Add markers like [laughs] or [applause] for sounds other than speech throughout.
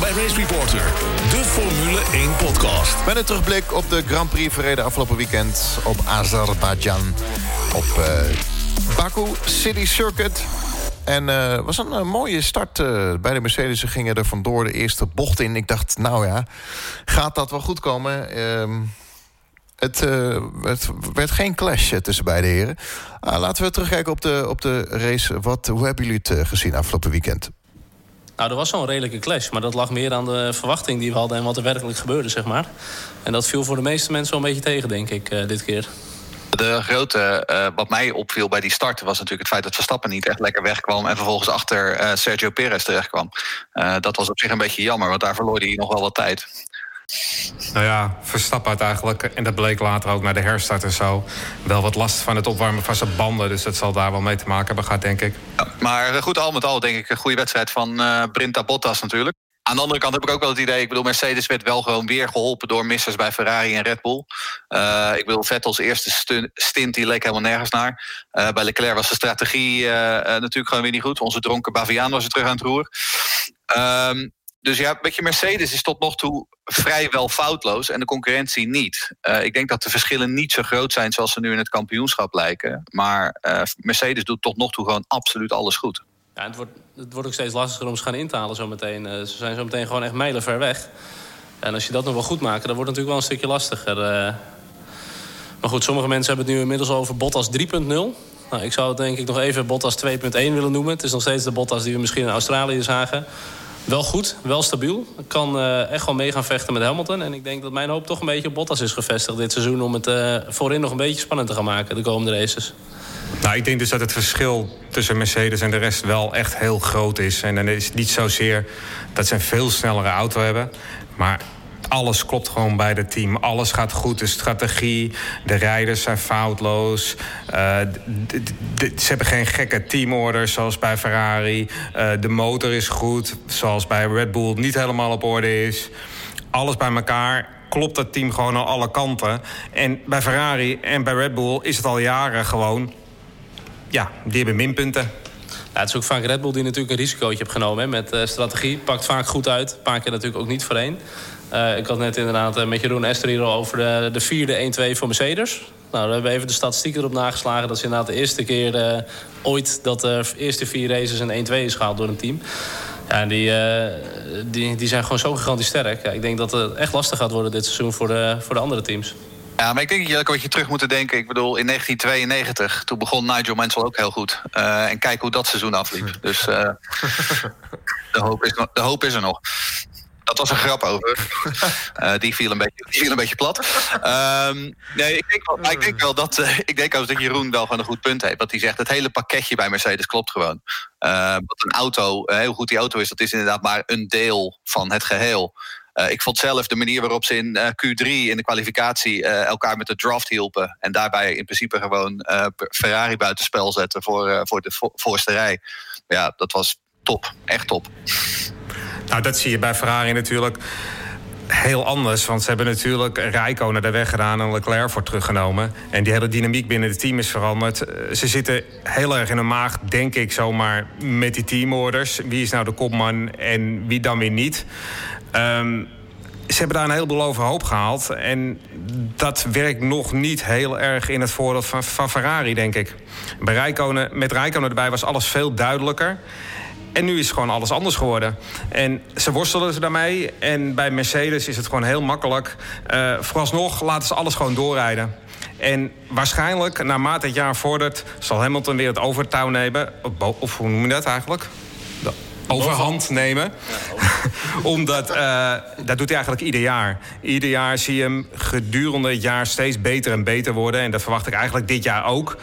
Bij Race Reporter, de Formule 1 podcast. Met een terugblik op de Grand Prix verreden afgelopen weekend op Azerbeidzjan. Op uh, Baku City Circuit. En het uh, was een uh, mooie start uh, bij de Mercedes. Gingen er vandoor de eerste bocht in. Ik dacht, nou ja, gaat dat wel goed komen? Ehm, het, het, werd geen clash tussen beide heren. Ah, laten we terugkijken op de, op de race. Wat, hoe hebben jullie het gezien afgelopen weekend? Nou, er was zo'n redelijke clash. Maar dat lag meer aan de verwachting die we hadden... en wat er werkelijk gebeurde, zeg maar. En dat viel voor de meeste mensen wel een beetje tegen, denk ik, dit keer. De grote, uh, wat mij opviel bij die start was natuurlijk het feit dat Verstappen niet echt lekker wegkwam en vervolgens achter uh, Sergio Perez terechtkwam. Dat was op zich een beetje jammer, want daar verloor hij nog wel wat tijd. Nou ja, Verstappen had eigenlijk, en dat bleek later ook naar de herstart en zo, wel wat last van het opwarmen van zijn banden. Dus dat zal daar wel mee te maken hebben gehad, denk ik. Maar goed, al met al denk ik een goede wedstrijd van Brinta Bottas natuurlijk. Aan de andere kant heb ik ook wel het idee, ik bedoel, Mercedes werd wel gewoon weer geholpen door missers bij Ferrari en Red Bull. Uh, ik bedoel, Vettels eerste stint, die leek helemaal nergens naar. Uh, bij Leclerc was de strategie uh, natuurlijk gewoon weer niet goed. Onze dronken Baviaan was er terug aan het roer. Um, dus ja, weet je, Mercedes is tot nog toe vrijwel foutloos en de concurrentie niet. ik denk dat de verschillen niet zo groot zijn zoals ze nu in het kampioenschap lijken. Maar Mercedes doet tot nog toe gewoon absoluut alles goed. Ja, het, wordt, het wordt ook steeds lastiger om ze gaan in te halen zometeen. Uh, ze zijn zo meteen gewoon echt mijlen ver weg. En als je dat nog wel goed maakt, dan wordt het natuurlijk wel een stukje lastiger. Maar goed, sommige mensen hebben het nu inmiddels over Bottas 3.0. Nou, ik zou het denk ik nog even Bottas 2.1 willen noemen. Het is nog steeds de Bottas die we misschien in Australië zagen. Wel goed, wel stabiel. Kan uh, echt wel mee gaan vechten met Hamilton. En ik denk dat mijn hoop toch een beetje op Bottas is gevestigd dit seizoen... om het uh, voorin nog een beetje spannend te gaan maken, de komende races. Nou, ik denk dus dat het verschil tussen Mercedes en de rest wel echt heel groot is. En dan is het niet zozeer dat ze een veel snellere auto hebben. Maar alles klopt gewoon bij het team. Alles gaat goed. De strategie, de rijders zijn foutloos. Uh, ze hebben geen gekke teamorders zoals bij Ferrari. Uh, de motor is goed, zoals bij Red Bull niet helemaal op orde is. Alles bij elkaar klopt dat team gewoon aan alle kanten. En bij Ferrari en bij Red Bull is het al jaren gewoon ja, die hebben minpunten. Ja, het is ook vaak Red Bull die natuurlijk een risicootje heeft genomen met uh, strategie. Pakt vaak goed uit. Een paar keer natuurlijk ook niet voorheen. Uh, ik had net inderdaad uh, met Jeroen Esther hier al over de, de vierde 1-2 voor Mercedes. Nou, we hebben even de statistieken erop nageslagen. Dat is inderdaad de eerste keer ooit dat de eerste vier races een 1-2 is gehaald door een team. Ja, die, die, die zijn gewoon zo gigantisch sterk. Ja, ik denk dat het echt lastig gaat worden dit seizoen voor de, voor de andere teams. Ja, maar ik denk dat je wat je terug moet denken. Ik bedoel, in 1992, toen begon Nigel Mansell ook heel goed. Uh, en kijk hoe dat seizoen afliep. [laughs] Dus uh, de, hoop is, de hoop is er nog. Dat was een grap over. Uh, [laughs] die, viel een beetje, die viel een beetje plat. Um, nee, ik denk wel, ik denk wel dat, uh, ik denk ook dat Jeroen wel gewoon een goed punt heeft. Want hij zegt, het hele pakketje bij Mercedes klopt gewoon. Uh, wat een auto, hoe goed die auto is, dat is inderdaad maar een deel van het geheel. Uh, ik vond zelf de manier waarop ze in uh, Q3 in de kwalificatie uh, elkaar met de draft hielpen. En daarbij in principe gewoon Ferrari buitenspel zetten voor, voor de vo voorste rij. Ja, dat was top. Echt top. Nou, dat zie je bij Ferrari natuurlijk heel anders. Want ze hebben natuurlijk Rijko naar de weg gedaan en Leclerc voor teruggenomen. En die hele dynamiek binnen het team is veranderd. Ze zitten heel erg in een maag, denk ik zomaar, met die teamorders. Wie is nou de kopman en wie dan weer niet? Um, ze hebben daar een heleboel overhoop gehaald. En dat werkt nog niet heel erg in het voordeel van, van Ferrari, denk ik. Bij Rijkonen, met Rijkonen erbij was alles veel duidelijker. En nu is gewoon alles anders geworden. En ze worstelen ze daarmee. En bij Mercedes is het gewoon heel makkelijk. Uh, vooralsnog laten ze alles gewoon doorrijden. En waarschijnlijk, naarmate het jaar vordert... zal Hamilton weer het overtouw nemen. Of hoe noem je dat eigenlijk? Overhand nemen. [laughs] Omdat, uh, dat doet hij eigenlijk ieder jaar. Ieder jaar zie je hem gedurende het jaar steeds beter en beter worden. En dat verwacht ik eigenlijk dit jaar ook.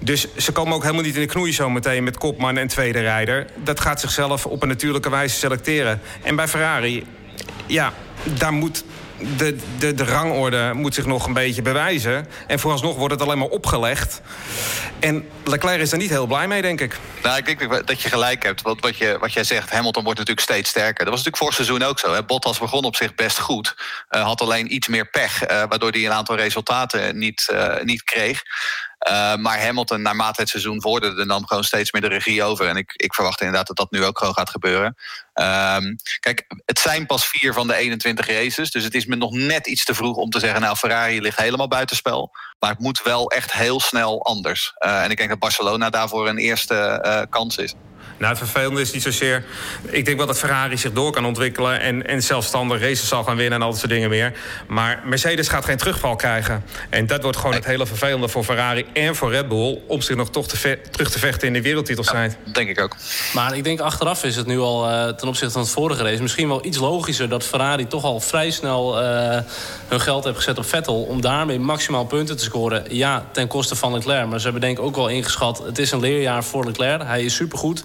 Dus ze komen ook helemaal niet in de knoei zo meteen met kopman en tweede rijder. Dat gaat zichzelf op een natuurlijke wijze selecteren. En bij Ferrari, ja, daar moet de, de, de rangorde moet zich nog een beetje bewijzen. En vooralsnog wordt het alleen maar opgelegd. En Leclerc is er niet heel blij mee, denk ik. Nou, ik denk dat je gelijk hebt. Want wat, je, wat jij zegt, Hamilton wordt natuurlijk steeds sterker. Dat was natuurlijk vorig seizoen ook zo. Hè. Bottas begon op zich best goed. Uh, had alleen iets meer pech, uh, waardoor hij een aantal resultaten niet, uh, niet kreeg. Uh, maar Hamilton, naarmate het seizoen vorderde, nam gewoon steeds meer de regie over. En ik, ik verwacht inderdaad dat dat nu ook gewoon gaat gebeuren. Um, kijk, het zijn pas vier van de 21 races. Dus het is me nog net iets te vroeg om te zeggen... nou, Ferrari ligt helemaal buitenspel. Maar het moet wel echt heel snel anders. Uh, en ik denk dat Barcelona daarvoor een eerste uh, kans is. Nou, het vervelende is niet zozeer... Ik denk wel dat Ferrari zich door kan ontwikkelen... en, en zelfstandig races zal gaan winnen en al dat soort dingen meer. Maar Mercedes gaat geen terugval krijgen. En dat wordt gewoon het hele vervelende voor Ferrari en voor Red Bull... om zich nog toch te terug te vechten in de wereldtitelstrijd. Ja, denk ik ook. Maar ik denk achteraf is het nu al uh, ten opzichte van het vorige race... misschien wel iets logischer dat Ferrari toch al vrij snel... Uh, hun geld heeft gezet op Vettel... om daarmee maximaal punten te scoren. Ja, ten koste van Leclerc. Maar ze hebben denk ik ook wel ingeschat... het is een leerjaar voor Leclerc. Hij is supergoed.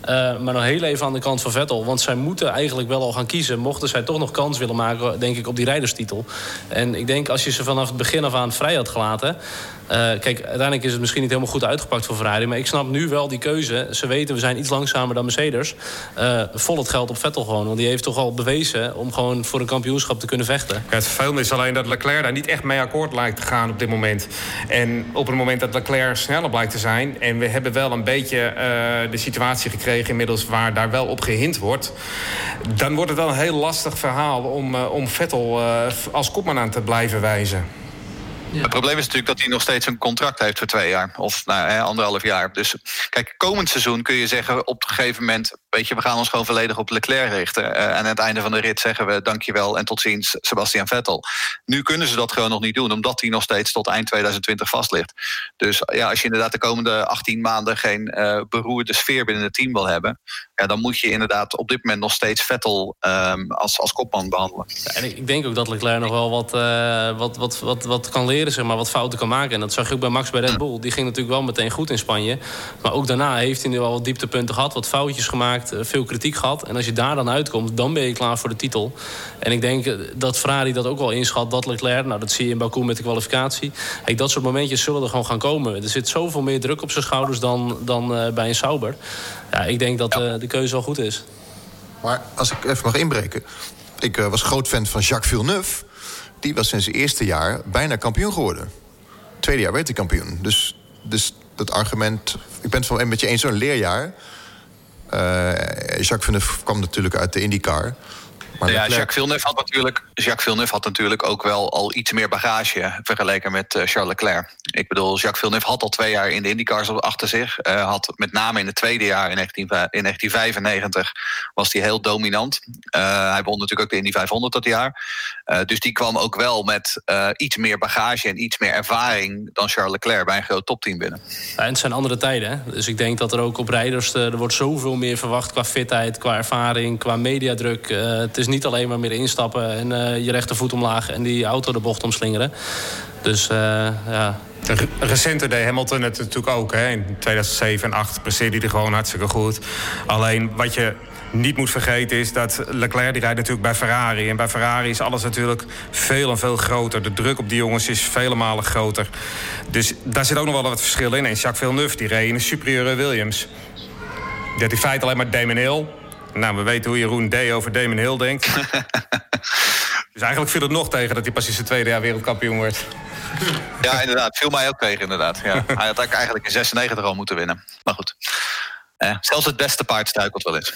Uh, maar nog heel even aan de kant van Vettel. Want zij moeten eigenlijk wel al gaan kiezen. Mochten zij toch nog kans willen maken, denk ik, op die rijderstitel. En ik denk als je ze vanaf het begin af aan vrij had gelaten... Uh, kijk, uiteindelijk is het misschien niet helemaal goed uitgepakt voor Ferrari. Maar ik snap nu wel die keuze. Ze weten, we zijn iets langzamer dan Mercedes. Uh, vol het geld op Vettel gewoon. Want die heeft toch al bewezen om gewoon voor een kampioenschap te kunnen vechten. Ja, het vervelende is alleen dat Leclerc daar niet echt mee akkoord lijkt te gaan op dit moment. En op het moment dat Leclerc sneller blijkt te zijn... en we hebben wel een beetje de situatie gekregen inmiddels... waar daar wel op gehind wordt... dan wordt het wel een heel lastig verhaal om, om Vettel als kopman aan te blijven wijzen. Ja. Het probleem is natuurlijk dat hij nog steeds een contract heeft voor twee jaar. Of nou, anderhalf jaar. Dus kijk, komend seizoen kun je zeggen op een gegeven moment... weet je, we gaan ons gewoon volledig op Leclerc richten. Uh, en aan het einde van de rit zeggen we dankjewel en tot ziens Sebastian Vettel. Nu kunnen ze dat gewoon nog niet doen, omdat hij nog steeds tot eind 2020 vast ligt. Dus ja, als je inderdaad de komende 18 maanden geen uh, beroerde sfeer binnen het team wil hebben... Ja, dan moet je inderdaad op dit moment nog steeds Vettel um, als, als kopman behandelen. En ik denk ook dat Leclerc nog wel wat, uh, wat, wat, wat, wat kan leren, zeg maar, wat fouten kan maken. En dat zag je ook bij Max bij Red Bull. Die ging natuurlijk wel meteen goed in Spanje. Maar ook daarna heeft hij nu al wat dieptepunten gehad, wat foutjes gemaakt, veel kritiek gehad. En als je daar dan uitkomt, dan ben je klaar voor de titel. En ik denk dat Ferrari dat ook wel inschat, dat Leclerc, nou dat zie je in Baku met de kwalificatie. Kijk, dat soort momentjes zullen er gewoon gaan komen. Er zit zoveel meer druk op zijn schouders dan, dan uh, bij een Sauber. Ja, ik denk dat uh, de keuze wel goed is. Maar als ik even mag inbreken. Ik uh, was groot fan van Jacques Villeneuve. Die was sinds zijn eerste jaar bijna kampioen geworden. Tweede jaar werd hij kampioen. Dus, dus dat argument... Ik ben het van met je eens zo'n leerjaar. Uh, Jacques Villeneuve kwam natuurlijk uit de IndyCar... Maar ja, Jacques Villeneuve, had natuurlijk, Jacques Villeneuve had natuurlijk ook wel al iets meer bagage vergeleken met uh, Charles Leclerc. Ik bedoel, Jacques Villeneuve had al twee jaar in de IndyCars achter zich. Uh, had met name in het tweede jaar, in, 19, in 1995, was hij heel dominant. Uh, hij won natuurlijk ook de Indy 500 dat jaar. dus die kwam ook wel met iets meer bagage en iets meer ervaring dan Charles Leclerc bij een groot topteam binnen. Ja, en het zijn andere tijden. Hè? Dus ik denk dat er ook op rijders, er wordt zoveel meer verwacht qua fitheid, qua ervaring, qua mediadruk. het is niet alleen maar meer instappen en uh, je rechtervoet omlaag en die auto de bocht omslingeren. Dus uh, ja. Recenter deed Hamilton het natuurlijk ook. Hè. In 2007 en 2008 presteerde hij er gewoon hartstikke goed. Alleen wat je niet moet vergeten is dat Leclerc die rijdt natuurlijk bij Ferrari. En bij Ferrari is alles natuurlijk veel en veel groter. De druk op die jongens is vele malen groter. Dus daar zit ook nog wel wat verschil in. En Jacques Villeneuve die reed in een superieure Williams. Die had in feite alleen maar Damon Hill. Nou, we weten hoe Jeroen D. over Damon Hill denkt. [laughs] dus eigenlijk viel het nog tegen dat hij pas in zijn tweede jaar wereldkampioen wordt. Ja, inderdaad. Viel mij ook tegen, inderdaad. Ja. [laughs] Hij had eigenlijk in 96 al moeten winnen. Maar goed. Eh, zelfs het beste paard struikelt wel eens.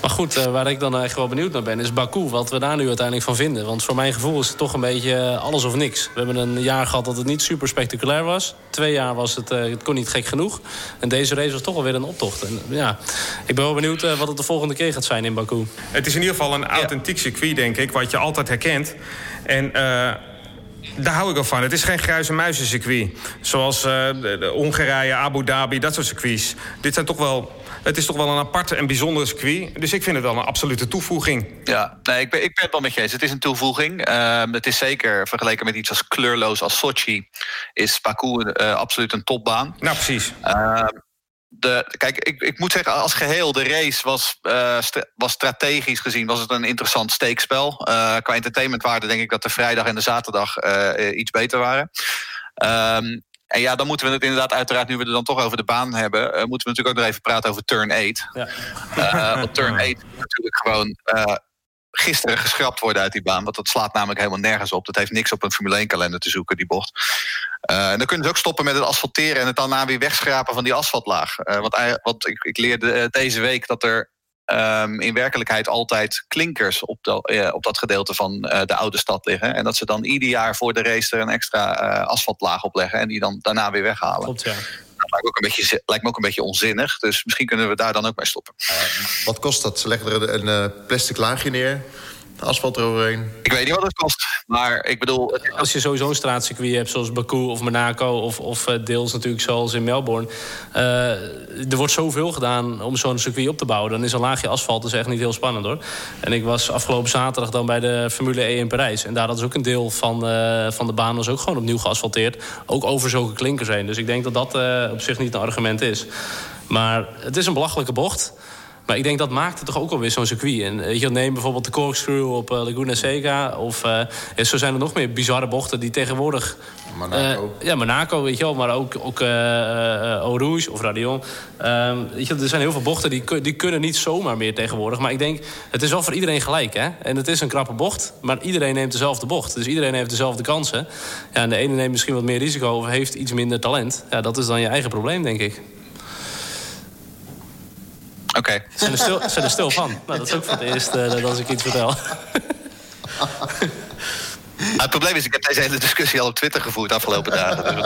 Maar goed, uh, waar ik dan echt wel benieuwd naar ben, is Baku. Wat we daar nu uiteindelijk van vinden. Want voor mijn gevoel is het toch een beetje alles of niks. We hebben een jaar gehad dat het niet super spectaculair was. Twee jaar was het, het kon niet gek genoeg. En deze race was toch alweer een optocht. En, ja, ik ben wel benieuwd wat het de volgende keer gaat zijn in Baku. Het is in ieder geval een authentiek circuit, denk ik. Wat je altijd herkent. En... Daar hou ik wel van. Het is geen en muizencircuit. Zoals de Hongarije, Abu Dhabi, dat soort circuits. Dit zijn toch wel het is toch wel een aparte en bijzondere circuit. Dus ik vind het wel een absolute toevoeging. Ja, nee, ik, ben, ik ben het wel met je eens. Het is een toevoeging. Uh, het is zeker vergeleken met iets als kleurloos als Sochi... is Baku uh, absoluut een topbaan. Nou, precies. Uh, de, kijk, ik, ik moet zeggen, als geheel, de race was, uh, st was strategisch gezien was het een interessant steekspel. Uh, qua entertainmentwaarde denk ik dat de vrijdag en de zaterdag uh, iets beter waren. Um, en ja, dan moeten we het inderdaad uiteraard, nu we er dan toch over de baan hebben... Uh, moeten we natuurlijk ook nog even praten over turn 8. Ja. Uh, want turn 8 is natuurlijk gewoon... Uh, gisteren geschrapt worden uit die baan. Want dat slaat namelijk helemaal nergens op. Dat heeft niks op een Formule 1 kalender te zoeken, die bocht. En dan kunnen ze ook stoppen met het asfalteren en het daarna weer wegschrapen van die asfaltlaag. Want, want ik, ik, leerde deze week dat er um, in werkelijkheid altijd klinkers op, de, uh, op dat gedeelte van de oude stad liggen. En dat ze dan ieder jaar voor de race er een extra asfaltlaag op leggen en die dan daarna weer weghalen. Klopt, ja lijkt, ook een beetje, lijkt me ook een beetje onzinnig. Dus misschien kunnen we daar dan ook mee stoppen. Uh, wat kost dat? Ze leggen er een, een plastic laagje neer asfalt eroverheen. Ik weet niet wat het kost, maar ik bedoel... Als je sowieso een straatcircuit hebt zoals Baku of Monaco... of, of eh, deels natuurlijk zoals in Melbourne... Uh, er wordt zoveel gedaan om zo'n circuit op te bouwen. Dan is een laagje asfalt dus echt niet heel spannend, hoor. En ik was afgelopen zaterdag dan bij de Formule E in Parijs. En daar hadden ze ook een deel van, uh, van de baan... was ook gewoon opnieuw geasfalteerd. Ook over zulke klinkers heen. Dus ik denk dat dat uh, op zich niet een argument is. Maar het is een belachelijke bocht... Maar ik denk dat maakt het toch ook alweer zo'n circuit. En weet je, neem bijvoorbeeld de corkscrew op uh, Laguna Seca. Of uh, ja, zo zijn er nog meer bizarre bochten die tegenwoordig... Monaco. Uh, ja, Monaco, weet je wel. Maar ook, ook Eau Rouge of Radion. Um, weet je, er zijn heel veel bochten die, die kunnen niet zomaar meer tegenwoordig. Maar ik denk, het is wel voor iedereen gelijk, hè. En het is een krappe bocht. Maar iedereen neemt dezelfde bocht. Dus iedereen heeft dezelfde kansen. Ja, en de ene neemt misschien wat meer risico of heeft iets minder talent. Ja, dat is dan je eigen probleem, denk ik. Oké. Okay. Zijn, er stil, zijn er stil van? Nou, dat is ook voor het eerst uh, dat als ik iets vertel. [laughs] het probleem is, ik heb deze hele discussie al op Twitter gevoerd de afgelopen dagen.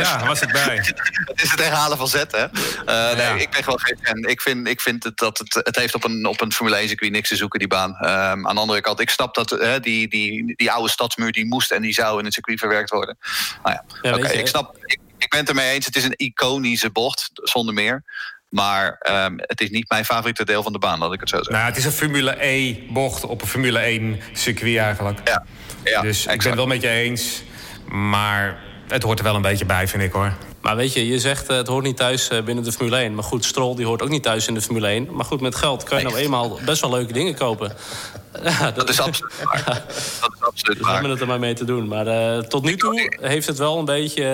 Ja, was ik bij. [laughs] Het is het herhalen van zet, hè? Uh, nee, ja. ik ben gewoon geen fan. Ik vind, ik vind het, dat het, het heeft op een, op een Formule 1 circuit niks te zoeken, die baan. Um, aan de andere kant, ik snap dat uh, die, die, die oude stadsmuur die moest en die zou in het circuit verwerkt worden. Nou ja, ja oké, okay, ik snap. Ik, ik ben het ermee eens. Het is een iconische bocht, zonder meer. Maar um, het is niet mijn favoriete deel van de baan, laat ik het zo zeggen. Nou, het is een Formule E-bocht op een Formule 1 circuit eigenlijk. Ja, ja dus exact. ik ben het wel met je eens. Maar het hoort er wel een beetje bij, vind ik hoor. Maar weet je, je zegt uh, het hoort niet thuis uh, binnen de Formule 1. Maar goed, Stroll die hoort ook niet thuis in de Formule 1. Maar goed, met geld kan je nou eenmaal best wel leuke dingen kopen. Ja, [laughs] dat, is absoluut waar. Dat is absoluut dus we hebben het er maar mee te doen. Maar uh, tot nu toe heeft het wel een beetje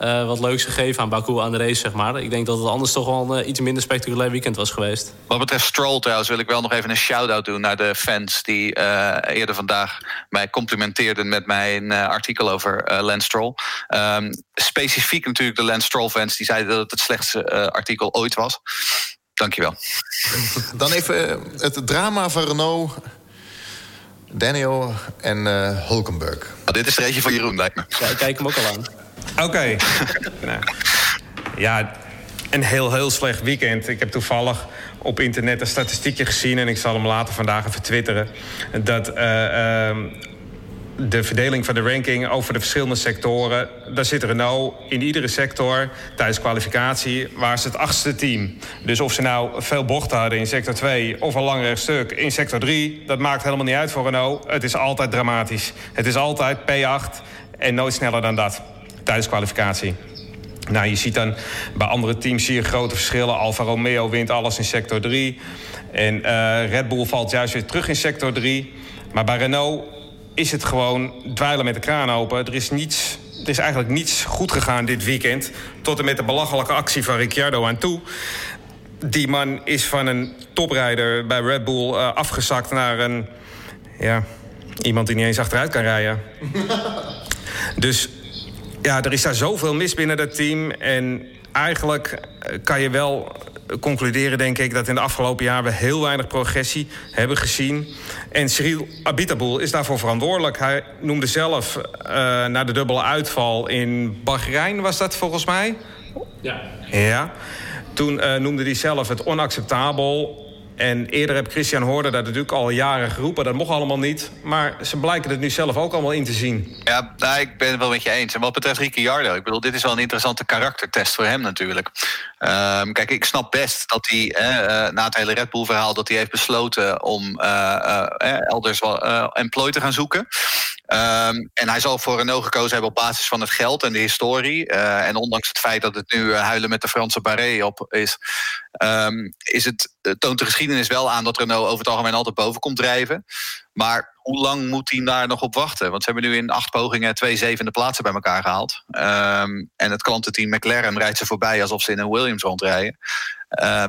uh, wat leuks gegeven aan Baku aan de race, zeg maar. Ik denk dat het anders toch wel een iets minder spectaculair weekend was geweest. Wat betreft Stroll trouwens wil ik wel nog even een shout-out doen... naar de fans die eerder vandaag mij complimenteerden... met mijn artikel over Lance Stroll. Um, specifiek natuurlijk de Lance Stroll fans... die zeiden dat het het slechtste artikel ooit was. Dankjewel. [laughs] Dan even het drama van Renault, Daniel en uh, Hulkenberg. Oh, dit is er eentje van Jeroen, lijkt me. Ja, ik kijk hem ook al aan. Oké. [laughs] Okay. nou, ja, een heel, heel slecht weekend. Ik heb toevallig op internet een statistiekje gezien... en ik zal hem later vandaag even twitteren... dat uh, uh, de verdeling van de ranking over de verschillende sectoren. Daar zit Renault in iedere sector tijdens kwalificatie waar ze het achtste team. Dus of ze nou veel bochten hadden in sector 2 of een langer stuk in sector 3, dat maakt helemaal niet uit voor Renault. Het is altijd dramatisch. Het is altijd P8 en nooit sneller dan dat tijdens kwalificatie. Nou, je ziet dan bij andere teams zie je grote verschillen. Alfa Romeo wint alles in sector 3. En uh, Red Bull valt juist weer terug in sector 3. Maar bij Renault is het gewoon dweilen met de kraan open. Er is, niets, er is eigenlijk niets goed gegaan dit weekend. Tot en met de belachelijke actie van Ricciardo aan toe. Die man is van een toprijder bij Red Bull uh, afgezakt naar een... Ja, iemand die niet eens achteruit kan rijden. [laughs] dus ja, er is daar zoveel mis binnen dat team. En eigenlijk kan je wel concluderen, denk ik, dat in de afgelopen jaren we heel weinig progressie hebben gezien. En Cyril Abitaboul is daarvoor verantwoordelijk. Hij noemde zelf uh, na de dubbele uitval in Bahrein, was dat volgens mij? Ja. Ja. Toen uh, noemde hij zelf het onacceptabel en eerder heb Christian Hoorder dat natuurlijk al jaren geroepen. Dat mocht allemaal niet. Maar ze blijken het nu zelf ook allemaal in te zien. Ja, nou, ik ben het wel met je eens. En wat betreft Ricciardo, ik bedoel, dit is wel een interessante karaktertest voor hem natuurlijk. Um, kijk, ik snap best dat hij eh, na het hele Red Bull verhaal... dat hij heeft besloten om uh, uh, elders wel employ te gaan zoeken. Um, en hij zal voor Renault gekozen hebben op basis van het geld en de historie. Uh, en ondanks het feit dat het nu huilen met de Franse barret op is... Um, is het, toont de geschiedenis wel aan dat Renault over het algemeen altijd boven komt drijven. Maar hoe lang moet hij daar nog op wachten? Want ze hebben nu in acht pogingen twee zevende plaatsen bij elkaar gehaald. Ehm, en het klantenteam McLaren rijdt ze voorbij alsof ze in een Williams rondrijden.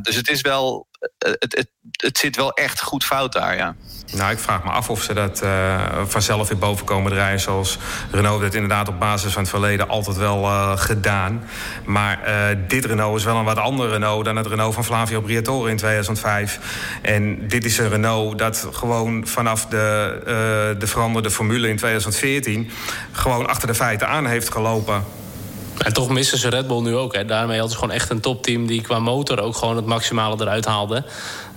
Dus het is wel. Het, het, het zit wel echt goed fout daar, ja. Nou, ik vraag me af of ze dat uh, vanzelf weer boven komen draaien. Zoals Renault dat inderdaad op basis van het verleden altijd wel uh, gedaan. Maar dit Renault is wel een wat ander Renault dan het Renault van Flavio Briatore in 2005. En dit is een Renault dat gewoon vanaf de, de veranderde formule in 2014 gewoon achter de feiten aan heeft gelopen. En toch missen ze Red Bull nu ook. Hè. Daarmee hadden ze gewoon echt een topteam die qua motor ook gewoon het maximale eruit haalde.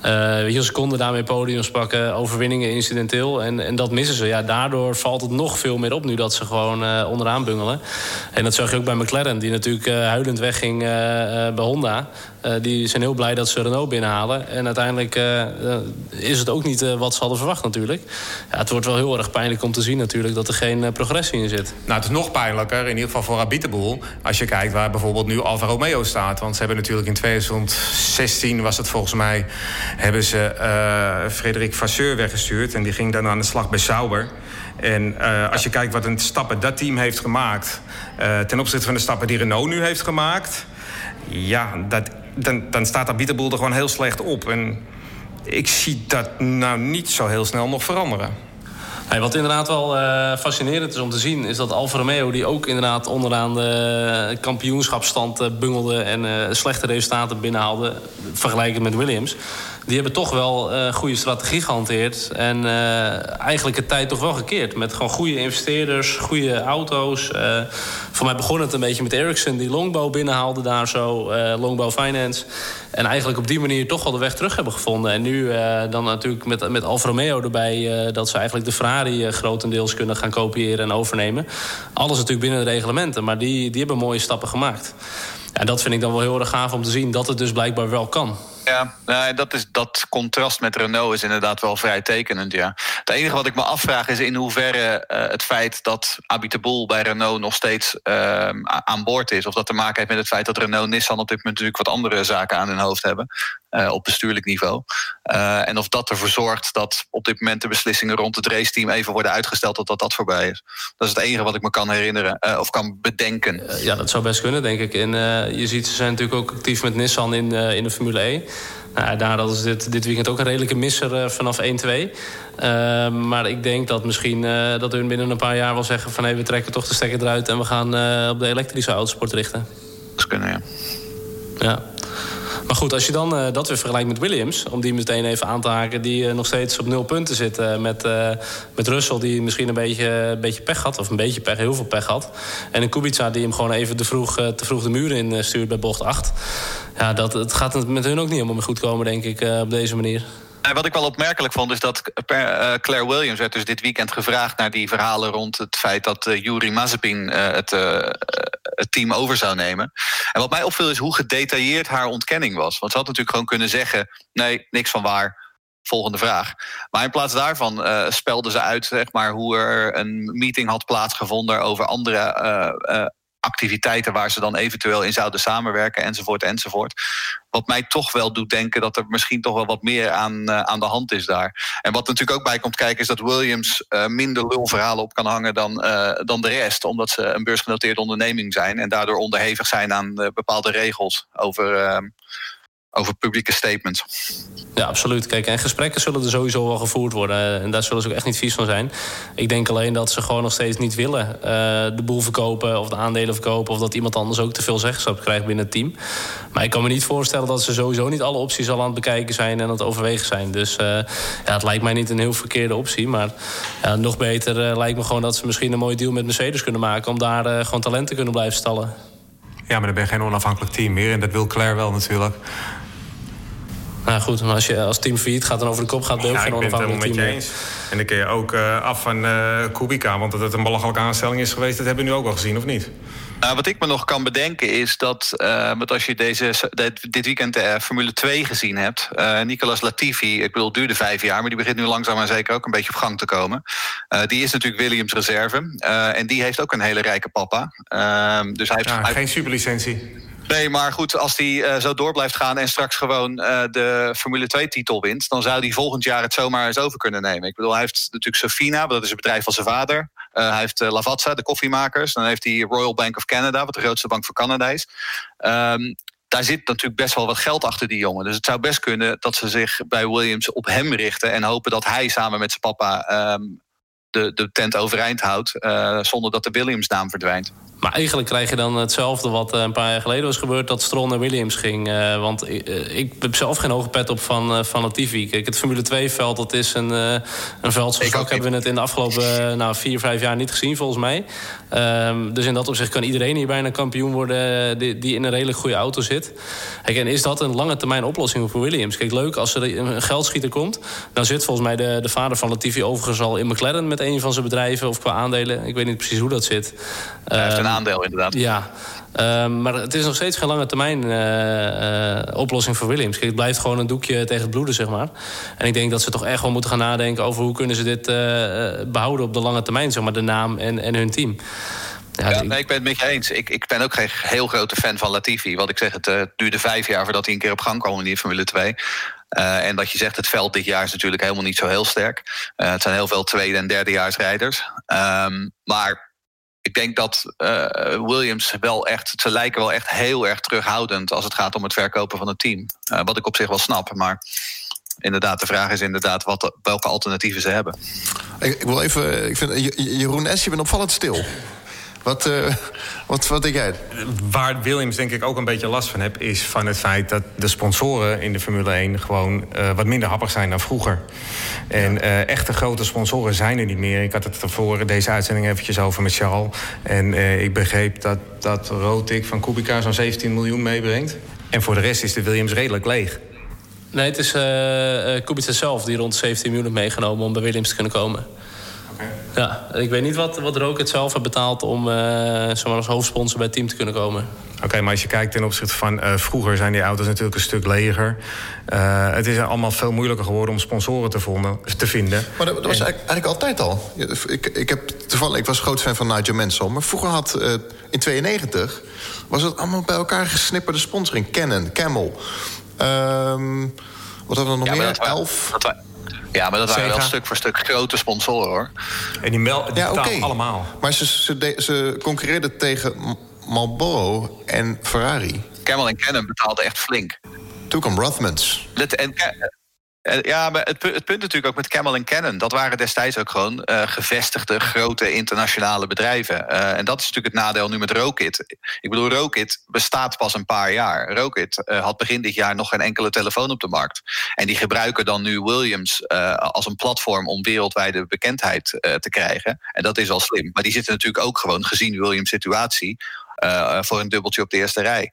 Uh, weet je, ze konden daarmee podiums pakken, overwinningen incidenteel. En, en dat missen ze. Ja, daardoor valt het nog veel meer op nu dat ze gewoon uh, onderaan bungelen. En dat zag je ook bij McLaren, die natuurlijk uh, huilend wegging bij Honda. die zijn heel blij dat ze Renault binnenhalen. En uiteindelijk is het ook niet wat ze hadden verwacht natuurlijk. Ja, het wordt wel heel erg pijnlijk om te zien natuurlijk dat er geen progressie in zit. Nou, het is nog pijnlijker, in ieder geval voor Habitable... als je kijkt waar bijvoorbeeld nu Alfa Romeo staat. Want ze hebben natuurlijk in 2016 was het volgens mij hebben ze uh, Frederik Vasseur weggestuurd. En die ging dan aan de slag bij Sauber. En uh, als je kijkt wat een stappen dat team heeft gemaakt... Uh, ten opzichte van de stappen die Renault nu heeft gemaakt... ja, dat, dan, dan staat Bieterboel er gewoon heel slecht op. En ik zie dat nou niet zo heel snel nog veranderen. Wat inderdaad wel fascinerend is om te zien... is dat Alfa Romeo, die ook inderdaad onderaan de kampioenschapsstand uh, bungelde... en slechte resultaten binnenhaalde, vergelijkend met Williams die hebben toch wel uh, goede strategie gehanteerd. En uh, eigenlijk het tijd toch wel gekeerd. Met gewoon goede investeerders, goede auto's. Uh, voor mij begon het een beetje met Ericsson, die Longbow binnenhaalde daar zo. Longbow Finance. En eigenlijk op die manier toch wel de weg terug hebben gevonden. En nu dan natuurlijk met, met Alfa Romeo erbij... dat ze eigenlijk de Ferrari grotendeels kunnen gaan kopiëren en overnemen. Alles natuurlijk binnen de reglementen. Maar die, die hebben mooie stappen gemaakt. En dat vind ik dan wel heel erg gaaf om te zien... dat het dus blijkbaar wel kan. Ja, dat, is, dat contrast met Renault is inderdaad wel vrij tekenend. Ja. Het enige wat ik me afvraag is in hoeverre uh, het feit dat Abiteboul bij Renault nog steeds uh, aan boord is. Of dat te maken heeft met het feit dat Renault Nissan op dit moment natuurlijk wat andere zaken aan hun hoofd hebben. Uh, op bestuurlijk niveau. Uh, en of dat ervoor zorgt dat op dit moment de beslissingen rond het raceteam even worden uitgesteld tot dat voorbij is. Dat is het enige wat ik me kan herinneren uh, of kan bedenken. ja, dat zou best kunnen, denk ik. En je ziet, ze zijn natuurlijk ook actief met Nissan in, in de Formule E. Nou, daar hadden ze dit, dit weekend ook een redelijke misser vanaf 1-2. maar ik denk dat misschien dat hun binnen een paar jaar wel zeggen van... Hey, we trekken toch de stekker eruit en we gaan op de elektrische autosport richten. Dat kunnen, ja. Ja. Maar goed, als je dan uh, dat weer vergelijkt met Williams... om die meteen even aan te haken... die uh, nog steeds op nul punten zit uh, met, met Russell... die misschien een beetje, een beetje pech had. Of een beetje pech, heel veel pech had. En een Kubica die hem gewoon even te vroeg, te vroeg de muur in stuurt bij bocht 8. Ja, dat, het gaat met hun ook niet helemaal goed komen, denk ik, op deze manier. En wat ik wel opmerkelijk vond, is dat Claire Williams werd dus dit weekend gevraagd naar die verhalen rond het feit dat Yuri Mazepin het, het, team over zou nemen. En wat mij opviel is hoe gedetailleerd haar ontkenning was. Want ze had natuurlijk gewoon kunnen zeggen: nee, niks van waar. Volgende vraag. Maar in plaats daarvan spelde ze uit zeg maar, hoe er een meeting had plaatsgevonden over andere activiteiten waar ze dan eventueel in zouden samenwerken, enzovoort, enzovoort. Wat mij toch wel doet denken dat er misschien toch wel wat meer aan, uh, aan de hand is daar. En wat natuurlijk ook bij komt kijken, is dat Williams uh, minder lulverhalen op kan hangen dan, uh, dan de rest. Omdat ze een beursgenoteerde onderneming zijn en daardoor onderhevig zijn aan bepaalde regels over over publieke statements. Ja, absoluut. Kijk, en gesprekken zullen er sowieso wel gevoerd worden. En daar zullen ze ook echt niet vies van zijn. Ik denk alleen dat ze gewoon nog steeds niet willen uh, de boel verkopen... of de aandelen verkopen... of dat iemand anders ook te veel zeggenschap krijgt binnen het team. Maar ik kan me niet voorstellen dat ze sowieso niet alle opties al aan het bekijken zijn... en aan het overwegen zijn. Dus uh, ja, het lijkt mij niet een heel verkeerde optie. Maar nog beter lijkt me gewoon dat ze misschien een mooie deal met Mercedes kunnen maken... om daar gewoon talent te kunnen blijven stallen. Ja, maar dan ben je geen onafhankelijk team meer. En dat wil Claire wel natuurlijk. Nou goed, maar als je als team failliet gaat dan over de kop gaat, ben je ja, ook geen onafhankelijk team. Eens. En dan kun je ook uh, af van uh, Kubica, want dat het een belachelijke aanstelling is geweest, dat hebben we nu ook al gezien, of niet? Nou, wat ik me nog kan bedenken is dat, uh, als je deze, dit, dit weekend de Formule 2 gezien hebt, Nicolas Latifi, ik bedoel, duurde vijf jaar, maar die begint nu langzaam maar zeker ook een beetje op gang te komen. die is natuurlijk Williams reserve en die heeft ook een hele rijke papa. dus hij heeft, ja, hij... Geen superlicentie. Nee, maar goed, als hij uh, zo door blijft gaan en straks gewoon uh, de Formule 2-titel wint, dan zou hij volgend jaar het zomaar eens over kunnen nemen. Ik bedoel, hij heeft natuurlijk Sofina, dat is het bedrijf van zijn vader. Uh, hij heeft Lavazza, de koffiemakers. Dan heeft hij Royal Bank of Canada, wat de grootste bank van Canada is. Um, daar zit natuurlijk best wel wat geld achter die jongen. Dus het zou best kunnen dat ze zich bij Williams op hem richten en hopen dat hij samen met zijn papa um, de, de tent overeind houdt, zonder dat de Williams-naam verdwijnt. Maar eigenlijk krijg je dan hetzelfde wat eh, een paar jaar geleden was gebeurd... dat Stroll naar Williams ging. Uh, want ik, ik, heb zelf geen hoge pet op van, uh, van Latifi. Kijk, het Formule 2-veld, dat is een, een veld... zoals ook hebben we het in de afgelopen nou, vier, vijf jaar niet gezien, volgens mij. Um, dus in dat opzicht kan iedereen hier bijna kampioen worden... die, die in een redelijk goede auto zit. Kijk, en is dat een lange termijn oplossing voor Williams? Kijk, leuk, als er een geldschieter komt... dan zit volgens mij de, de vader van Latifi overigens al in McLaren... met een van zijn bedrijven of qua aandelen. Ik weet niet precies hoe dat zit. Hij heeft een aandeel inderdaad. Ja, uh, maar het is nog steeds geen lange termijn uh, uh, oplossing voor Williams. Kijk, het blijft gewoon een doekje tegen het bloeden, zeg maar. En ik denk dat ze toch echt wel moeten gaan nadenken... over hoe kunnen ze dit behouden op de lange termijn, zeg maar, de naam en, en hun team. Ja, ja, nee, ik ben het met je eens. Ik, ik ben ook geen heel grote fan van Latifi. Want ik zeg, het uh, duurde vijf jaar voordat hij een keer op gang kwam in die Formule 2. Uh, en dat je zegt, het veld dit jaar is natuurlijk helemaal niet zo heel sterk. Uh, het zijn heel veel tweede- en derdejaarsrijders. Um, maar ik denk dat uh, Williams wel echt, ze lijken wel echt heel erg terughoudend als het gaat om het verkopen van het team. Wat ik op zich wel snap, maar inderdaad, de vraag is inderdaad wat, welke alternatieven ze hebben. Ik, ik wil even, ik vind, Jeroen S, je bent opvallend stil. Wat, uh, wat, wat denk jij? Waar Williams denk ik ook een beetje last van heb... is van het feit dat de sponsoren in de Formule 1... gewoon uh, wat minder happig zijn dan vroeger. En uh, echte grote sponsoren zijn er niet meer. Ik had het voor deze uitzending eventjes over met Charles. En ik begreep dat, dat Rotik van Kubica zo'n 17 miljoen meebrengt. En voor de rest is de Williams redelijk leeg. Nee, het is uh, Kubica zelf die rond 17 miljoen heeft meegenomen... om bij Williams te kunnen komen. Ja, ik weet niet wat, wat Rocket zelf heeft betaald om uh, zomaar als hoofdsponsor bij het team te kunnen komen. Oké, okay, maar als je kijkt ten opzichte van uh, vroeger zijn die auto's natuurlijk een stuk leger. Uh, het is allemaal veel moeilijker geworden om sponsoren te, vonden, te vinden. Maar dat, dat was en... eigenlijk altijd al. Ik, ik, heb toevallig, ik was groot fan van Nigel Mansell. Maar vroeger had uh, in 92 was het allemaal bij elkaar gesnipperde sponsoring. Canon, Camel. Um, wat hadden we nog ja, meer? Dat Elf. Ja, maar dat waren wel stuk voor stuk grote sponsoren, hoor. En die, mel die ja, okay. allemaal. Maar ze, ze, de, ze concurreerden tegen Marlboro en Ferrari. Camel en Canon betaalden echt flink. Toen kwam Rothmans. En, ja, maar het, punt natuurlijk ook met Camel en Canon... dat waren destijds ook gewoon uh, gevestigde, grote internationale bedrijven. Uh, en dat is natuurlijk het nadeel nu met Rokit. Ik bedoel, Rokit bestaat pas een paar jaar. Uh, had begin dit jaar nog geen enkele telefoon op de markt. En die gebruiken dan nu Williams als een platform... om wereldwijde bekendheid te krijgen. En dat is al slim. Maar die zitten natuurlijk ook gewoon, gezien Williams' situatie... voor een dubbeltje op de eerste rij.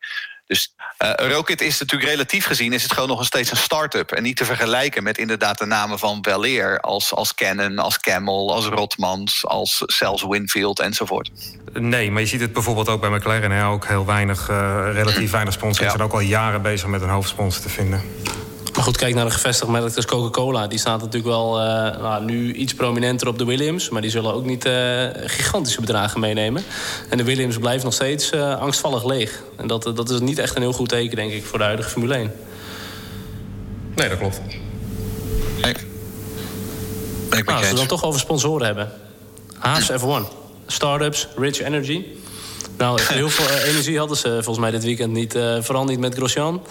Dus uh, Rocket is natuurlijk relatief gezien is het gewoon nog steeds een start-up. En niet te vergelijken met inderdaad de namen van Weleer als, als Canon, als Camel, als Rotmans, als zelfs Winfield enzovoort. Nee, maar je ziet het bijvoorbeeld ook bij McLaren. Hè? Ook heel weinig, uh, relatief weinig sponsors. Ja. zijn ook al jaren bezig met een hoofdsponsor te vinden. Maar goed, kijk naar de gevestigde merk als Coca-Cola. Die staat natuurlijk wel uh, nou, nu iets prominenter op de Williams. Maar die zullen ook niet uh, gigantische bedragen meenemen. En de Williams blijft nog steeds uh, angstvallig leeg. En dat, dat is niet echt een heel goed teken, denk ik, voor de huidige Formule 1. Nee, dat klopt. Hey. Ik nou, als we dan toch over sponsoren hebben. Haas F1. Startups, Rich Energy. Nou, heel veel energie hadden ze volgens mij dit weekend niet. vooral niet met Grosjean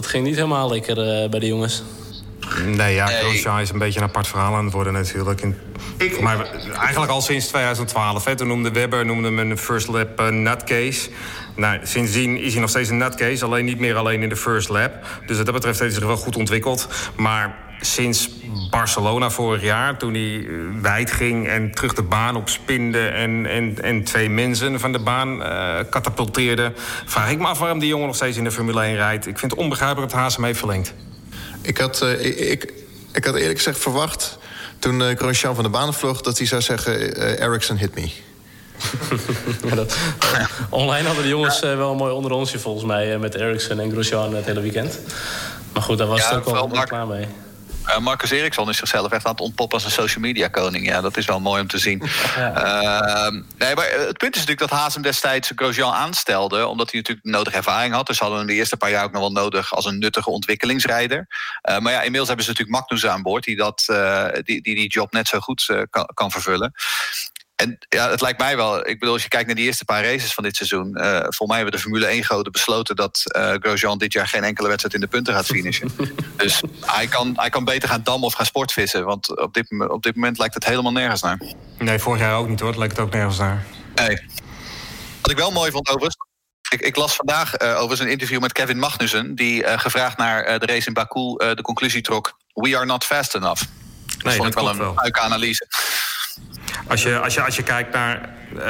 dat ging niet helemaal lekker uh, bij de jongens. Nee, ja, Grosjean is een beetje een apart verhaal aan het worden natuurlijk. En, ik, maar eigenlijk al sinds 2012. Hè, toen noemde Webber noemde hem een first lap uh, nutcase. Nou, sindsdien is hij nog steeds een nutcase. Alleen niet meer alleen in de first lap. Dus wat dat betreft heeft hij zich wel goed ontwikkeld. Maar sinds Barcelona vorig jaar, toen hij wijd ging en terug de baan op spinde en, en, en twee mensen van de baan uh, katapulteerde, vraag ik me af waarom die jongen nog steeds in de Formule 1 rijdt. Ik vind het onbegrijpelijk dat Haas hem heeft verlengd. Ik had, uh, ik, ik, ik, had eerlijk gezegd verwacht toen uh, Grosjean van de baan vloog dat hij zou zeggen: uh, Ericsson hit me. [laughs] ja, dat, online hadden de jongens wel een mooi onder onsje volgens mij met Ericsson en Grosjean het hele weekend. Maar goed, daar was ja, het ook wel klaar mee. Uh, Marcus Eriksson is zichzelf echt aan het ontpoppen als een social media koning. Ja, dat is wel mooi om te zien. Ehm, nee, maar het punt is natuurlijk dat Haas hem destijds Grosjean aanstelde... omdat hij natuurlijk nodige ervaring had. Dus hadden hem de eerste paar jaar ook nog wel nodig... als een nuttige ontwikkelingsrijder. maar ja, inmiddels hebben ze natuurlijk Magnus aan boord... die dat, die, die, die job net zo goed kan, kan vervullen. En ja, het lijkt mij wel. Ik bedoel, als je kijkt naar die eerste paar races van dit seizoen. Uh, volgens mij hebben de Formule 1 goden besloten dat uh, Grosjean dit jaar geen enkele wedstrijd in de punten gaat finishen. [laughs] dus hij kan, hij kan beter gaan dammen of gaan sportvissen. Want op dit, op dit moment lijkt het helemaal nergens naar. Nee, vorig jaar ook niet hoor. Het lijkt het ook nergens naar. Nee. Wat ik wel mooi vond overigens. Ik, ik las vandaag uh, overigens een interview met Kevin Magnussen. Die gevraagd naar de race in Baku de conclusie trok. We are not fast enough. Dat nee, vond dat ik wel een leuke analyse. Als je, als je, als je kijkt naar uh,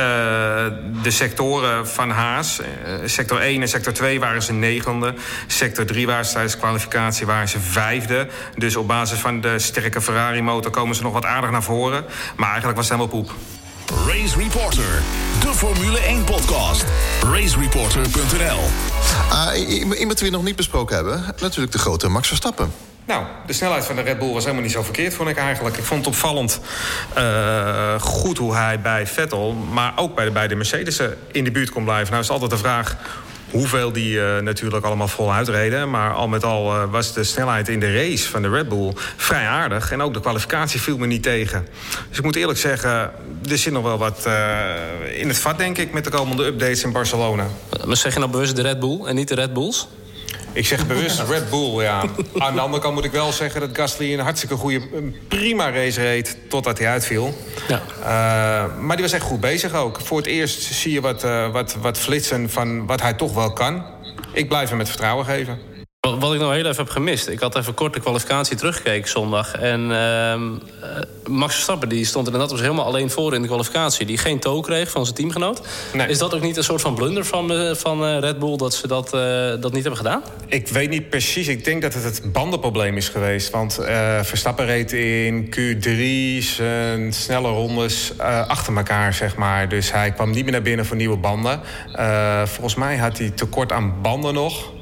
de sectoren van Haas. Uh, sector 1 en sector 2 waren ze negende. Sector 3 waren ze tijdens de kwalificatie waren ze vijfde. Dus op basis van de sterke Ferrari-motor komen ze nog wat aardig naar voren. Maar eigenlijk was het helemaal poep. Race Reporter, de Formule 1-podcast. RaceReporter.nl uh, Iemand die we nog niet besproken hebben, natuurlijk de grote Max Verstappen. Nou, de snelheid van de Red Bull was helemaal niet zo verkeerd, vond ik eigenlijk. Ik vond het opvallend uh, goed hoe hij bij Vettel... maar ook bij de beide Mercedes in de buurt kon blijven. Nou is altijd de vraag hoeveel die uh, natuurlijk allemaal voluit reden. Maar al met al was de snelheid in de race van de Red Bull vrij aardig. En ook de kwalificatie viel me niet tegen. Dus ik moet eerlijk zeggen, er zit nog wel wat in het vat, denk ik... met de komende updates in Barcelona. Maar zeg je nou bewust de Red Bull en niet de Red Bulls? Ik zeg bewust Red Bull, ja. Aan de andere kant moet ik wel zeggen dat Gasly een hartstikke goede, prima race reed totdat hij uitviel. Ja. Uh, maar die was echt goed bezig ook. Voor het eerst zie je wat, uh, wat, wat flitsen van wat hij toch wel kan. Ik blijf hem met vertrouwen geven. Wat ik nog heel even heb gemist. Ik had even kort de kwalificatie teruggekeken zondag. En uh, Max Verstappen die stond inderdaad was helemaal alleen voor in de kwalificatie. Die geen tow kreeg van zijn teamgenoot. Nee. Is dat ook niet een soort van blunder van, uh, van uh, Red Bull dat ze dat, dat niet hebben gedaan? Ik weet niet precies. Ik denk dat het het bandenprobleem is geweest. Want Verstappen reed in Q3 zijn snelle rondes achter elkaar, zeg maar. Dus hij kwam niet meer naar binnen voor nieuwe banden. volgens mij had hij tekort aan banden nog.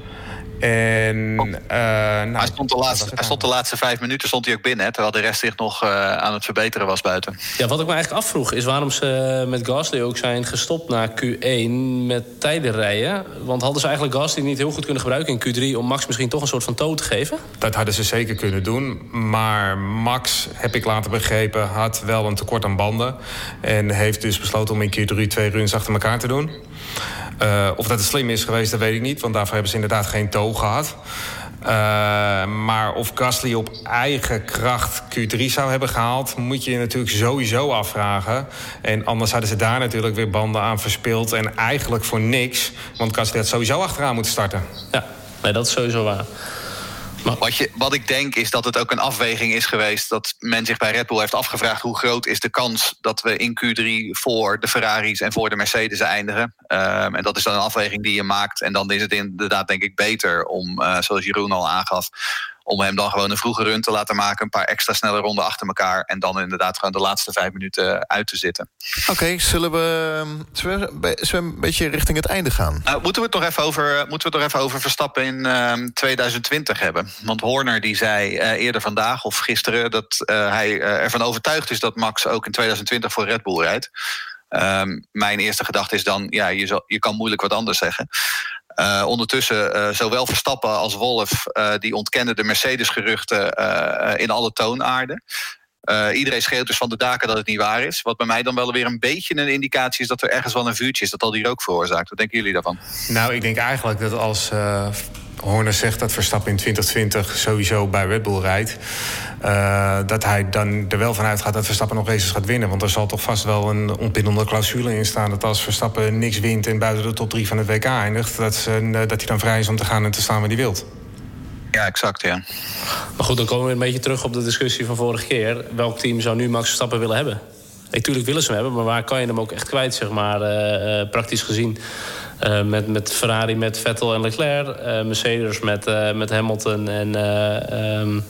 En, uh, nou, hij, stond de laatste, hij stond de laatste vijf minuten stond hij ook binnen, terwijl de rest zich nog uh, aan het verbeteren was buiten. Ja, wat ik me eigenlijk afvroeg is waarom ze met Gasly ook zijn gestopt na Q1 met tijden rijden. Want hadden ze eigenlijk Gasly niet heel goed kunnen gebruiken in Q3 om Max misschien toch een soort van toon te geven? Dat hadden ze zeker kunnen doen. Maar Max, heb ik later begrepen, had wel een tekort aan banden. En heeft dus besloten om in Q3 twee runs achter elkaar te doen. Uh, of dat het slim is geweest, dat weet ik niet. Want daarvoor hebben ze inderdaad geen toog gehad. Uh, maar of Gasly op eigen kracht Q3 zou hebben gehaald... moet je je natuurlijk sowieso afvragen. En anders hadden ze daar natuurlijk weer banden aan verspild. En eigenlijk voor niks. Want Gasly had sowieso achteraan moeten starten. Ja, nee, dat is sowieso waar. Wat, je, wat ik denk is dat het ook een afweging is geweest... dat men zich bij Red Bull heeft afgevraagd... hoe groot is de kans dat we in Q3 voor de Ferraris en voor de Mercedes eindigen. Um, en dat is dan een afweging die je maakt. En dan is het inderdaad denk ik beter om, uh, zoals Jeroen al aangaf om hem dan gewoon een vroege run te laten maken. Een paar extra snelle ronden achter elkaar. En dan inderdaad gewoon de laatste vijf minuten uit te zitten. Oké, zullen, we, zullen, we, een beetje richting het einde gaan? Nou, moeten we het nog even over, moeten we het nog even over Verstappen in uh, ehm, 2020 hebben? Want Horner die zei uh, eerder vandaag of gisteren... dat uh, hij ervan overtuigd is dat Max ook in 2020 voor Red Bull rijdt. Um, mijn eerste gedachte is dan, ja, je, zal, je kan moeilijk wat anders zeggen. Uh, ondertussen, uh, zowel Verstappen als Wolf, uh, die ontkennen de Mercedes-geruchten in alle toonaarden. Iedereen schreeuwt dus van de daken dat het niet waar is. Wat bij mij dan wel weer een beetje een indicatie is dat er ergens wel een vuurtje is dat al die rook veroorzaakt. Wat denken jullie daarvan? Nou, ik denk eigenlijk dat als Horner zegt dat Verstappen in 2020 sowieso bij Red Bull rijdt. Uh, dat hij dan er wel vanuit gaat dat Verstappen nog races gaat winnen. Want er zal toch vast wel een ontbindende clausule in staan... dat als Verstappen niks wint en buiten de top 3 van het WK eindigt... Dat, ze, dat hij dan vrij is om te gaan en te staan waar hij wilt. Ja, exact, ja. Maar goed, dan komen we een beetje terug op de discussie van vorige keer. Welk team zou nu Max Verstappen willen hebben? Natuurlijk willen ze hem hebben, maar waar kan je hem ook echt kwijt, zeg maar, uh, uh, praktisch gezien? Uh, met, met Ferrari met Vettel en Leclerc. Mercedes met, met Hamilton en... Um,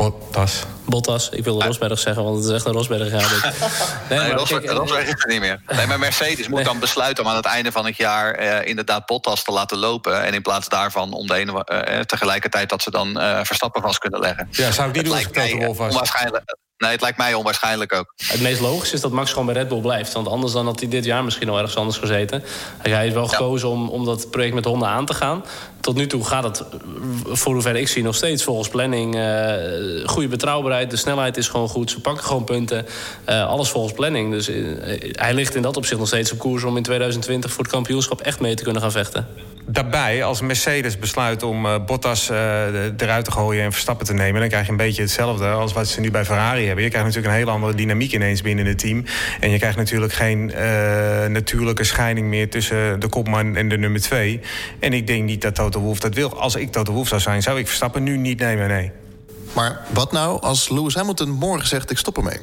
Bottas. Bottas. Ik wilde Rosberg zeggen, want het is echt een Rosberg. Ja, dit. [laughs] Nee, maar Rosberg, kijk, Rosberg is er niet meer. Nee, maar Mercedes moet dan besluiten om aan het einde van het jaar eh, inderdaad Bottas te laten lopen. En in plaats daarvan om de ene eh, tegelijkertijd dat ze dan eh, Verstappen vast kunnen leggen. Ja, zou ik niet doen als lijkt ik Toto mij, Wolff was. onwaarschijnlijk. Nee, het lijkt mij onwaarschijnlijk ook. Het meest logisch is dat Max gewoon bij Red Bull blijft. Want anders dan had hij dit jaar misschien al ergens anders gezeten. Hij heeft wel gekozen om, om dat project met Honda aan te gaan. Tot nu toe gaat het, voor hoever ik zie, nog steeds volgens planning. eh, goede betrouwbaarheid, de snelheid is gewoon goed. Ze pakken gewoon punten. Eh, alles volgens planning. Dus eh, hij ligt in dat opzicht nog steeds op koers... om in 2020 voor het kampioenschap echt mee te kunnen gaan vechten. Daarbij, als Mercedes besluit om eh, Bottas eh, eruit te gooien en Verstappen te nemen... dan krijg je een beetje hetzelfde als wat ze nu bij Ferrari hebben. Je krijgt natuurlijk een hele andere dynamiek ineens binnen het team. En je krijgt natuurlijk geen eh, natuurlijke scheiding meer tussen de kopman en de nummer twee. En ik denk niet dat Toto Wolff dat wil. Als ik Toto Wolff zou zijn, zou ik Verstappen nu niet nemen, nee. Maar wat nou als Lewis Hamilton morgen zegt ik stop ermee?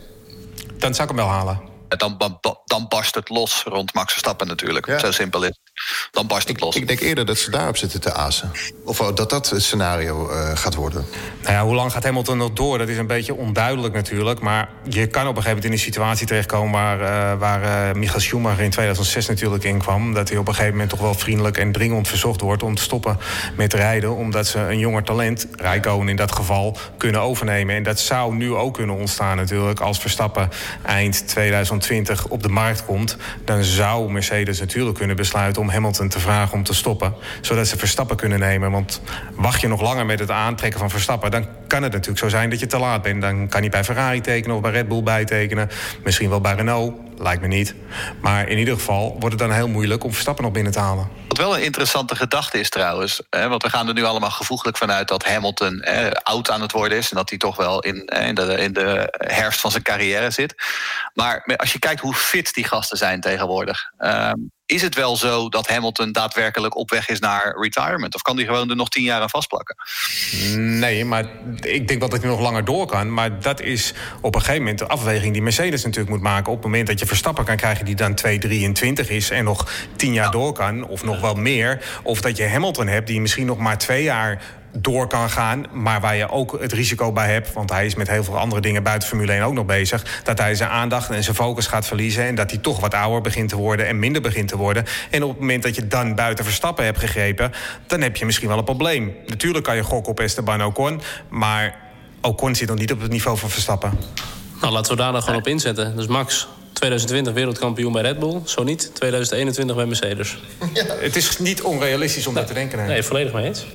Dan zou ik hem wel halen. Dan, dan, dan barst het los rond Max Verstappen natuurlijk. Ja. Zo simpel is het. Dan barst het los. Ik denk eerder dat ze daarop zitten te azen. Of oh, dat dat het scenario eh, gaat worden. Nou ja, hoe lang gaat Hamilton nog door? Dat is een beetje onduidelijk natuurlijk. Maar je kan op een gegeven moment in een situatie terechtkomen... waar, eh, waar eh, Michael Schumacher in 2006 natuurlijk in kwam. Dat hij op een gegeven moment toch wel vriendelijk en dringend verzocht wordt... om te stoppen met rijden. Omdat ze een jonger talent, Rijkoon in dat geval, kunnen overnemen. En dat zou nu ook kunnen ontstaan natuurlijk. Als Verstappen eind 2020 op de markt komt... dan zou Mercedes natuurlijk kunnen besluiten om Hamilton te vragen om te stoppen. Zodat ze Verstappen kunnen nemen. Want wacht je nog langer met het aantrekken van Verstappen... dan kan het natuurlijk zo zijn dat je te laat bent. Dan kan hij bij Ferrari tekenen of bij Red Bull bijtekenen. Misschien wel bij Renault, lijkt me niet. Maar in ieder geval wordt het dan heel moeilijk om Verstappen nog binnen te halen. Wat wel een interessante gedachte is trouwens. Hè, want we gaan er nu allemaal gevoeglijk vanuit dat Hamilton eh, oud aan het worden is. En dat hij toch wel in, in, de, in de herfst van zijn carrière zit. Maar als je kijkt hoe fit die gasten zijn tegenwoordig. ehm, is het wel zo dat Hamilton daadwerkelijk op weg is naar retirement? Of kan hij gewoon er nog tien jaar aan vastplakken? Nee, maar ik denk wel dat hij nog langer door kan. Maar dat is op een gegeven moment de afweging die Mercedes natuurlijk moet maken. Op het moment dat je Verstappen kan krijgen die dan 2,23 is... en nog 10 jaar door kan, of nog wel meer. Of dat je Hamilton hebt die misschien nog maar twee jaar door kan gaan, maar waar je ook het risico bij hebt... want hij is met heel veel andere dingen buiten Formule 1 ook nog bezig... dat hij zijn aandacht en zijn focus gaat verliezen... en dat hij toch wat ouder begint te worden en minder begint te worden. En op het moment dat je dan buiten Verstappen hebt gegrepen... dan heb je misschien wel een probleem. Natuurlijk kan je gokken op Esteban Ocon... maar Ocon zit nog niet op het niveau van Verstappen. Nou, laten we daar dan gewoon op inzetten. Dus Max, 2020 wereldkampioen bij Red Bull. Zo niet, 2021 bij Mercedes. Het is niet onrealistisch om dat te denken. hè. Nee, volledig mee eens.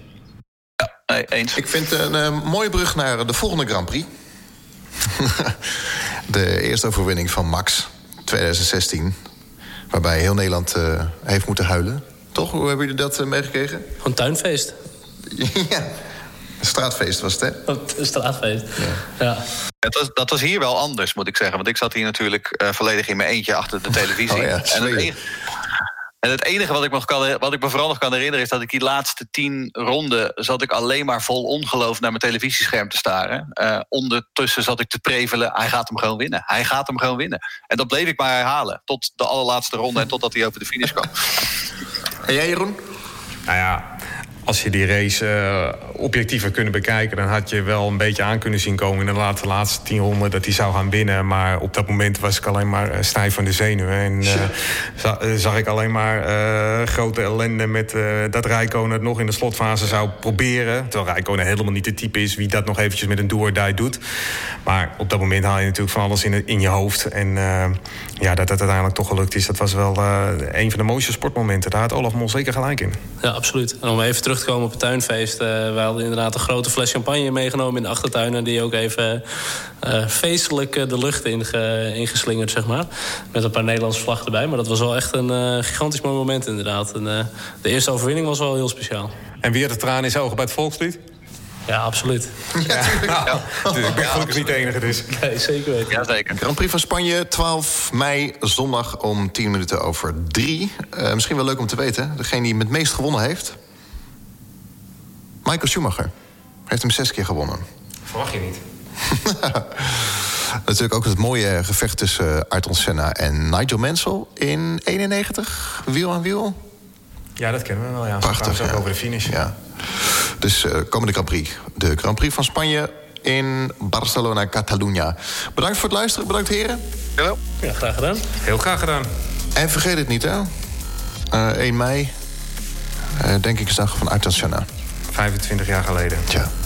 Nee, eens. Ik vind een eh, mooie brug naar de volgende Grand Prix. [laughs] de eerste overwinning van Max, 2016. Waarbij heel Nederland eh, heeft moeten huilen. Toch? Hoe hebben jullie dat eh, meegekregen? Gewoon tuinfeest. [laughs] ja, een straatfeest was het, hè? Een straatfeest. Ja. Dat was, dat was hier wel anders, moet ik zeggen. Want ik zat hier natuurlijk eh, volledig in mijn eentje achter de televisie. Oh ja, en, het enige, en het enige wat ik, nog kan, wat ik me vooral nog kan herinneren... is dat ik die laatste tien ronden... zat ik alleen maar vol ongeloof naar mijn televisiescherm te staren. Eh, ondertussen zat ik te prevelen, hij gaat hem gewoon winnen. Hij gaat hem gewoon winnen. En dat bleef ik maar herhalen. Tot de allerlaatste ronde en totdat hij over de finish kwam. En jij, Jeroen? Nou ja, als je die race eh, objectiever kunnen bekijken... dan had je wel een beetje aan kunnen zien komen in de laatste, laatste tien ronden... dat hij zou gaan winnen. Maar op dat moment was ik alleen maar eh, stijf van de zenuwen. En eh, eh, zag ik alleen maar eh, grote ellende met eh, dat Rijkonen het nog in de slotfase zou proberen. Terwijl Rijkonen helemaal niet de type is wie dat nog eventjes met een do or die doet. Maar op dat moment haal je natuurlijk van alles in, in je hoofd. En eh, ja, dat het uiteindelijk toch gelukt is, dat was wel eh, een van de mooiste sportmomenten. Daar had Olaf Mol zeker gelijk in. Ja, absoluut. En om even terug te komen op het tuinfeest. eh we hadden inderdaad een grote fles champagne meegenomen in de achtertuin. En die ook even eh, feestelijk eh, de lucht inge- ingeslingerd, zeg maar. Met een paar Nederlandse vlag erbij. Maar dat was wel echt een eh, gigantisch mooi moment, inderdaad. En, eh, de eerste overwinning was wel heel speciaal. En wie had de tranen in zijn ogen bij het volkslied? Ja, absoluut. Dus ik ben gelukkig niet de enige dus. Nee, zeker weten. Jazeker. Grand Prix van Spanje, 12 mei, zondag om 10 minuten over 3. Eh, misschien wel leuk om te weten. Degene die hem het meest gewonnen heeft... Michael Schumacher. Heeft hem zes keer gewonnen. Verwacht je niet. [laughs] Natuurlijk ook het mooie gevecht tussen eh, Ayrton Senna en Nigel Mansell in 91. Wiel aan wiel. Ja, dat kennen we wel. Ja. Prachtig. Ja. over de finish. Ja. Dus eh, komende Grand Prix. De Grand Prix van Spanje in Barcelona, Catalunya. Bedankt voor het luisteren. Bedankt, heren. Jawel. Ja, graag gedaan. Heel graag gedaan. En vergeet het niet, hè. Eh 1 mei, eh, denk ik, is dag van Internationaal. 25 jaar geleden. Tja.